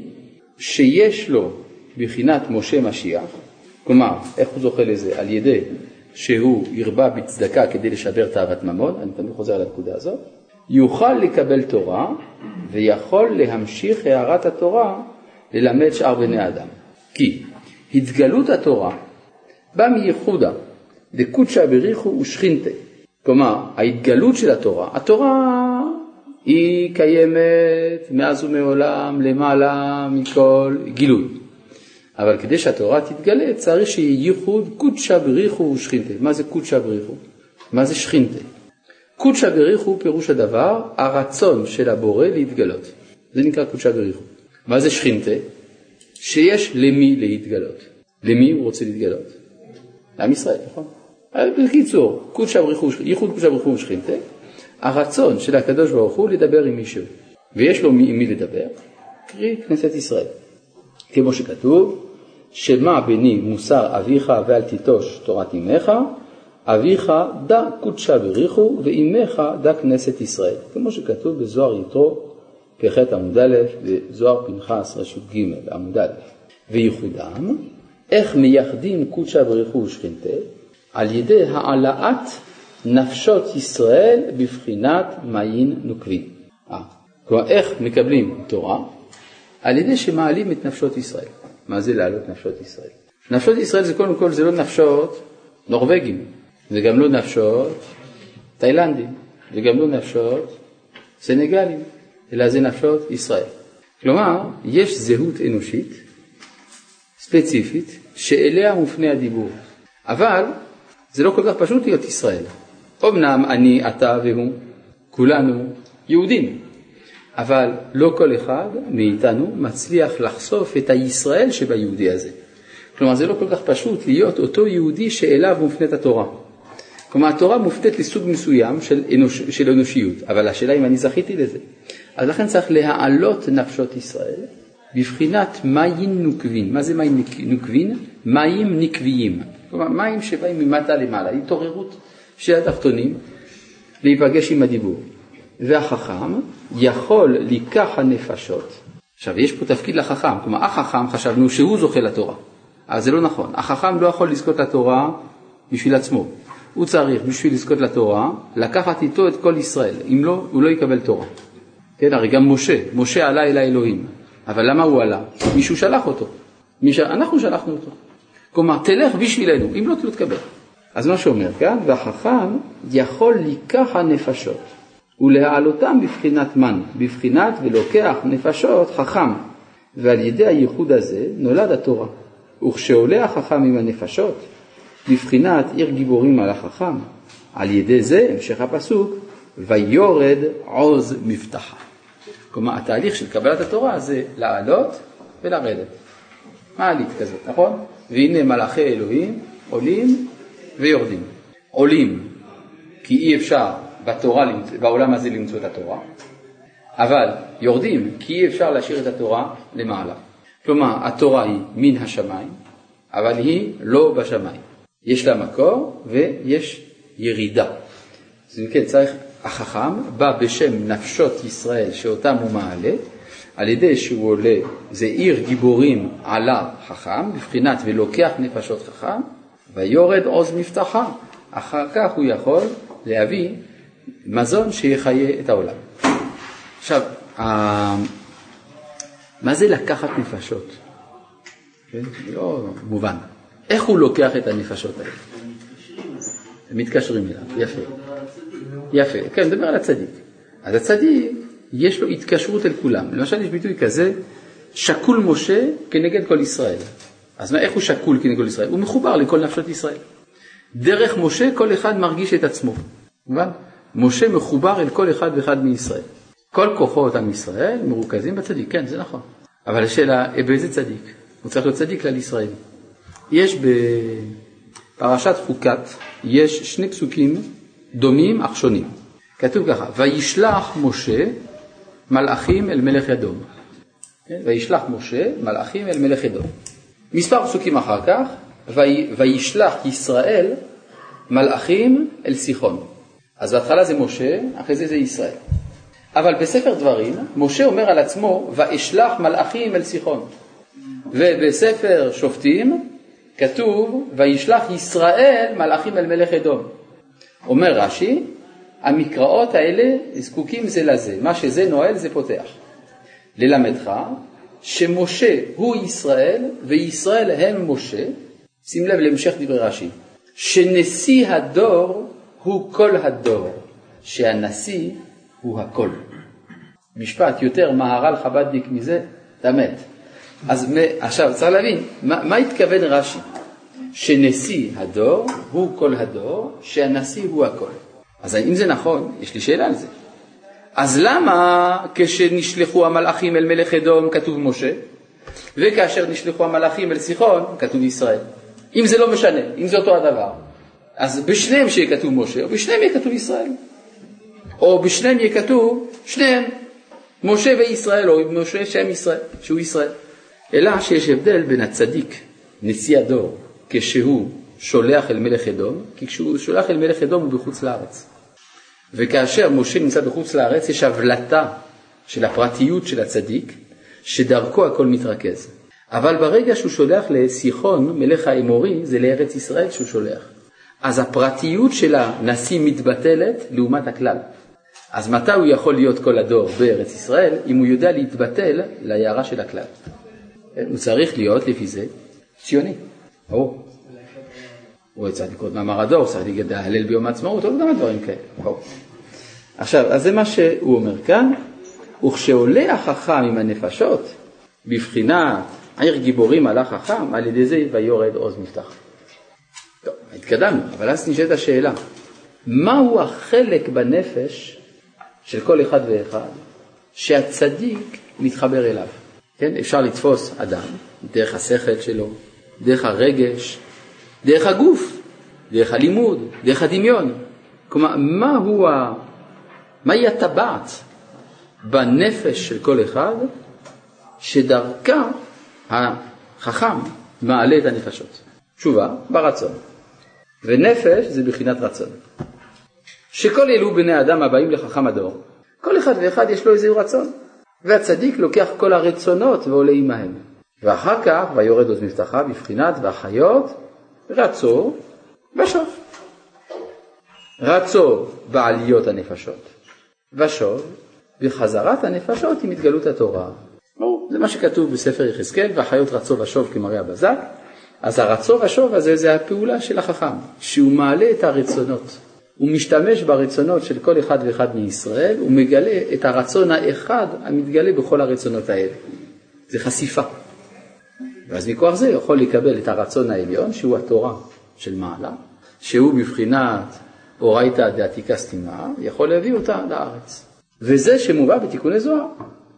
שיש לו בחינת משה משיח, כלומר, איך הוא זוכה לזה? על ידי שהוא ירבה בצדקה כדי לשבר תאוות ממון, אני תמיד חוזר על הנקודה הזאת, יוכל לקבל תורה ויכול להמשיך הערת התורה ללמד שאר בני אדם. כי התגלות התורה באה מייחודה דקודשא בריחו ושכינתה. כלומר, ההתגלות של התורה, התורה היא קיימת מאז ומעולם למעלה מכל גילוי. אבל כדי שהתורה תתגלה צריך שיהיה ייחוד קודשא בריחו ושכינתה. מה זה קודשא בריחו? מה זה שכינתה? קודשא בריחו פירוש הדבר הרצון של הבורא להתגלות. זה נקרא קודשא בריחו. מה זה שכינתה? שיש למי להתגלות. למי הוא רוצה להתגלות? לעם ישראל, נכון? בקיצור, קודשא בריחו, ייחוד קודשא בריחו ושכינתה, הרצון של הקדוש ברוך הוא לדבר עם מישהו, ויש לו עם מי לדבר, קרי כנסת ישראל. כמו שכתוב, שמע בני מוסר אביך ואל תיטוש תורת אמך, אביך דע קודשא בריחו ואימך דע כנסת ישראל, כמו שכתוב בזוהר יתרו פ"ח עמוד א' וזוהר פנחס רשות ג' עמוד א', וייחודם, איך מייחדים קודשא בריחו ושכינתה? על ידי העלאת נפשות ישראל בבחינת מעין נוקבים. אה, כלומר, איך מקבלים תורה? על ידי שמעלים את נפשות ישראל. מה זה להעלות נפשות ישראל? נפשות ישראל זה קודם כל, זה לא נפשות נורבגים, גם לא נפשות תאילנדים, גם לא נפשות סנגלים, אלא זה נפשות ישראל. כלומר, יש זהות אנושית ספציפית שאליה מופנה הדיבור, אבל זה לא כל כך פשוט להיות ישראל. אמנם אני, אתה והוא, כולנו יהודים, אבל לא כל אחד מאיתנו מצליח לחשוף את הישראל שביהודי הזה. כלומר, זה לא כל כך פשוט להיות אותו יהודי שאליו מופנית התורה. כלומר, התורה מופנית לסוג מסוים של, אנוש, של אנושיות, אבל השאלה אם אני זכיתי לזה. אז לכן צריך להעלות נפשות ישראל בבחינת מים נוקבין. מה זה מים נוקבין? מים נקביים. כלומר, מים שבאים ממטה למעלה, התעוררות של התחתונים להיפגש עם הדיבור. והחכם יכול לקח הנפשות. עכשיו, יש פה תפקיד לחכם, כלומר, החכם חשבנו שהוא זוכה לתורה, אבל זה לא נכון. החכם לא יכול לזכות לתורה בשביל עצמו. הוא צריך, בשביל לזכות לתורה, לקחת איתו את כל ישראל. אם לא, הוא לא יקבל תורה. כן, הרי גם משה, משה עלה אל האלוהים. אבל למה הוא עלה? מישהו שלח אותו. מיש... אנחנו שלחנו אותו. כלומר, תלך בשבילנו, אם לא, לא תקבל. אז מה שאומר כאן, והחכם יכול לקח הנפשות. ולהעלותם בבחינת מן, בבחינת ולוקח נפשות חכם, ועל ידי הייחוד הזה נולד התורה. וכשעולה החכם עם הנפשות, בבחינת עיר גיבורים על החכם, על ידי זה, המשך הפסוק, ויורד עוז מבטחה. כלומר, התהליך של קבלת התורה זה לעלות ולרדת. מעלית כזאת, נכון? והנה מלאכי אלוהים עולים ויורדים. עולים כי אי אפשר בתורה, בעולם הזה למצוא את התורה, אבל יורדים כי אי אפשר להשאיר את התורה למעלה. כלומר, התורה היא מן השמיים, אבל היא לא בשמיים. יש לה מקור ויש ירידה. אז אם כן, צריך, החכם בא בשם נפשות ישראל שאותם הוא מעלה, על ידי שהוא עולה, זה עיר גיבורים עלה חכם, בבחינת ולוקח נפשות חכם, ויורד עוז מבטחה. אחר כך הוא יכול להביא מזון שיחיה את העולם. עכשיו, מה זה לקחת נפשות? כן? לא מובן. איך הוא לוקח את הנפשות האלה? הם מתקשרים אליו, יפה. יפה, כן, נדבר על הצדיק. אז הצדיק, יש לו התקשרות אל כולם. למשל, יש ביטוי כזה, שקול משה כנגד כל ישראל. אז מה, איך הוא שקול כנגד כל ישראל? הוא מחובר לכל נפשות ישראל. דרך משה כל אחד מרגיש את עצמו, מובן? משה מחובר אל כל אחד ואחד מישראל. כל כוחות עם ישראל מרוכזים בצדיק, כן, זה נכון. אבל השאלה, באיזה צדיק? הוא צריך להיות צדיק כלל ישראל. יש בפרשת חוקת, יש שני פסוקים דומים אך שונים. כתוב ככה, וישלח משה מלאכים אל מלך אדום. כן? וישלח משה מלאכים אל מלך אדום. מספר פסוקים אחר כך, וישלח ישראל מלאכים אל סיחון. אז בהתחלה זה משה, אחרי זה זה ישראל. אבל בספר דברים, משה אומר על עצמו, ואשלח מלאכים אל סיחון. ובספר שופטים כתוב, וישלח ישראל מלאכים אל מלך אדום. אומר רש"י, המקראות האלה זקוקים זה לזה, מה שזה נועל זה פותח. ללמדך שמשה הוא ישראל וישראל הם משה, שים לב להמשך דברי רש"י, שנשיא הדור הוא כל הדור, שהנשיא הוא הכל. משפט יותר מהר"ל חב"דניק מזה, אתה מת. אז עכשיו צריך להבין, מה, מה התכוון רש"י? שנשיא הדור הוא כל הדור, שהנשיא הוא הכל. אז אם זה נכון, יש לי שאלה על זה. אז למה כשנשלחו המלאכים אל מלך אדום כתוב משה, וכאשר נשלחו המלאכים אל סיחון כתוב ישראל? אם זה לא משנה, אם זה אותו הדבר, אז בשניהם שיהיה כתוב משה, או בשניהם יהיה כתוב ישראל. או בשניהם יהיה כתוב, שניהם, משה וישראל, או משה שם ישראל, שהוא ישראל. אלא שיש הבדל בין הצדיק, נשיא הדור, כשהוא שולח אל מלך אדום, כי כשהוא שולח אל מלך אדום הוא בחוץ לארץ. וכאשר משה נמצא בחוץ לארץ יש הבלטה של הפרטיות של הצדיק, שדרכו הכל מתרכז. אבל ברגע שהוא שולח לסיחון, מלך האמורי, זה לארץ ישראל שהוא שולח. אז הפרטיות של הנשיא מתבטלת לעומת הכלל. אז מתי הוא יכול להיות כל הדור בארץ ישראל? אם הוא יודע להתבטל להערה של הכלל. הוא צריך להיות לפי זה ציוני, ברור. הוא צריך לקרוא מאמר הדור, צריך להלל ביום העצמאות, עוד כמה דברים כאלה, ברור. עכשיו, אז זה מה שהוא אומר כאן, וכשעולה החכם עם הנפשות, בבחינת עיר גיבורים עלה חכם, על ידי זה ויורד עוז מפתח. טוב, התקדמנו, אבל אז נשאלת השאלה, מהו החלק בנפש של כל אחד ואחד שהצדיק מתחבר אליו? כן, אפשר לתפוס אדם דרך השכל שלו, דרך הרגש, דרך הגוף, דרך הלימוד, דרך הדמיון. כלומר, מהו ה... מהי הטבעת בנפש של כל אחד שדרכה החכם מעלה את הנפשות? תשובה, ברצון. ונפש זה בחינת רצון. שכל אלו בני אדם הבאים לחכם הדור, כל אחד ואחד יש לו איזה רצון. והצדיק לוקח כל הרצונות ועולה עמהם. ואחר כך, ויורד עוז מבטחה בבחינת והחיות רצו ושוב. רצו בעליות הנפשות, ושוב בחזרת הנפשות עם התגלות התורה. זה מה שכתוב בספר יחזקאל, והחיות רצו ושוב כמראה הבזק. אז הרצו ושוב הזה זה הפעולה של החכם, שהוא מעלה את הרצונות. הוא משתמש ברצונות של כל אחד ואחד מישראל, הוא מגלה את הרצון האחד המתגלה בכל הרצונות האלה. זה חשיפה. ואז מכוח זה יכול לקבל את הרצון העליון, שהוא התורה של מעלה, שהוא בבחינת אורייתא דעתיקה סתימה, יכול להביא אותה לארץ. וזה שמובא בתיקוני זוהר,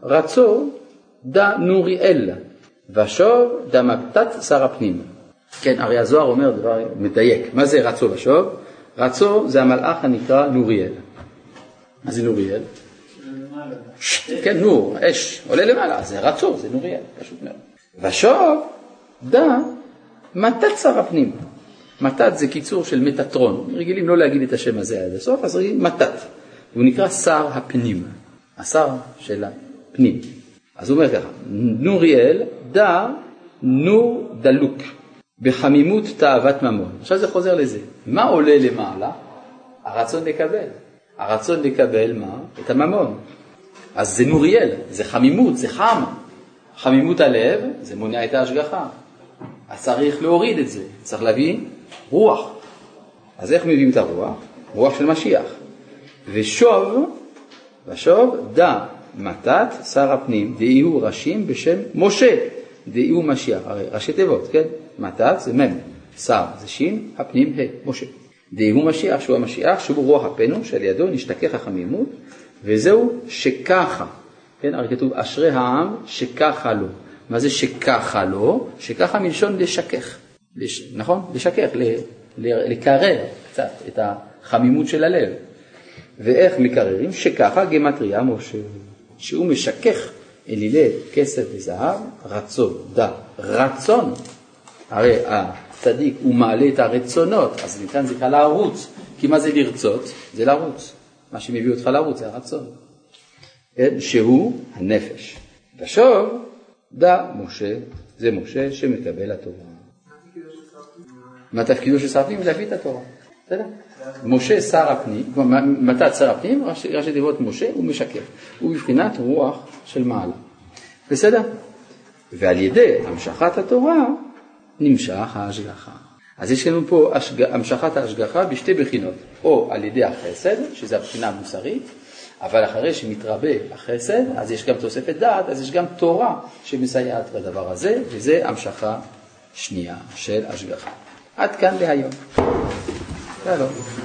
רצו דה נוריאל, ושוב דה מפתת שר הפנים. כן, הרי הזוהר אומר דבר מדייק, מה זה רצו ושוב? רצו זה המלאך הנקרא נוריאל. מה זה נוריאל? כן, נור, אש, עולה למעלה, זה רצו, זה נוריאל, פשוט מאוד. ושוב, דע, מתת שר הפנים. מתת זה קיצור של מטטרון, רגילים לא להגיד את השם הזה עד הסוף, אז רגילים מתת. הוא נקרא שר הפנים, השר של הפנים. אז הוא אומר ככה, נוריאל, דע, נור דלוק. בחמימות תאוות ממון. עכשיו זה חוזר לזה. מה עולה למעלה? הרצון לקבל. הרצון לקבל מה? את הממון. אז זה נוריאל, זה חמימות, זה חם. חמימות הלב, זה מונע את ההשגחה. אז צריך להוריד את זה, צריך להביא רוח. אז איך מביאים את הרוח? רוח של משיח. ושוב, ושוב, דע מתת שר הפנים, דהי הוא ראשים בשם משה, דהי הוא משיח. הרי ראשי תיבות, כן? מתת זה מ', שר זה ש', הפנים ה', משה. דהוא משיח שהוא המשיח, שהוא רוח הפנו, שעל ידו נשתכך החמימות, וזהו שככה כן, הרי כתוב אשרי העם שככה לו. מה זה שככה לו? שככה מלשון לשכך, לש... נכון? לשכך, ל... לקרר קצת את החמימות של הלב. ואיך מקררים? שככה גמטריה משה, שהוא משכך אלילי כסף וזהב, רצון, דה, רצון. הרי הצדיק הוא מעלה את הרצונות, אז ניתן כאן לרוץ, כי מה זה לרצות? זה לרוץ. מה שמביא אותך לרוץ זה הרצון. כן? שהוא הנפש. ושוב, דע משה, זה משה שמקבל התורה. מה תפקידו של שר הפנים? להביא את התורה. בסדר? משה שר הפנים, מתת שר הפנים, ראשי תיבות משה, הוא משקף. הוא בבחינת רוח של מעלה. בסדר? ועל ידי המשכת התורה נמשך ההשגחה. אז יש לנו פה השג... המשכת ההשגחה בשתי בחינות, או על ידי החסד, שזה הבחינה המוסרית, אבל אחרי שמתרבה החסד, אז יש גם תוספת דעת, אז יש גם תורה שמסייעת בדבר הזה, וזה המשכה שנייה של השגחה. עד כאן להיום. שלום.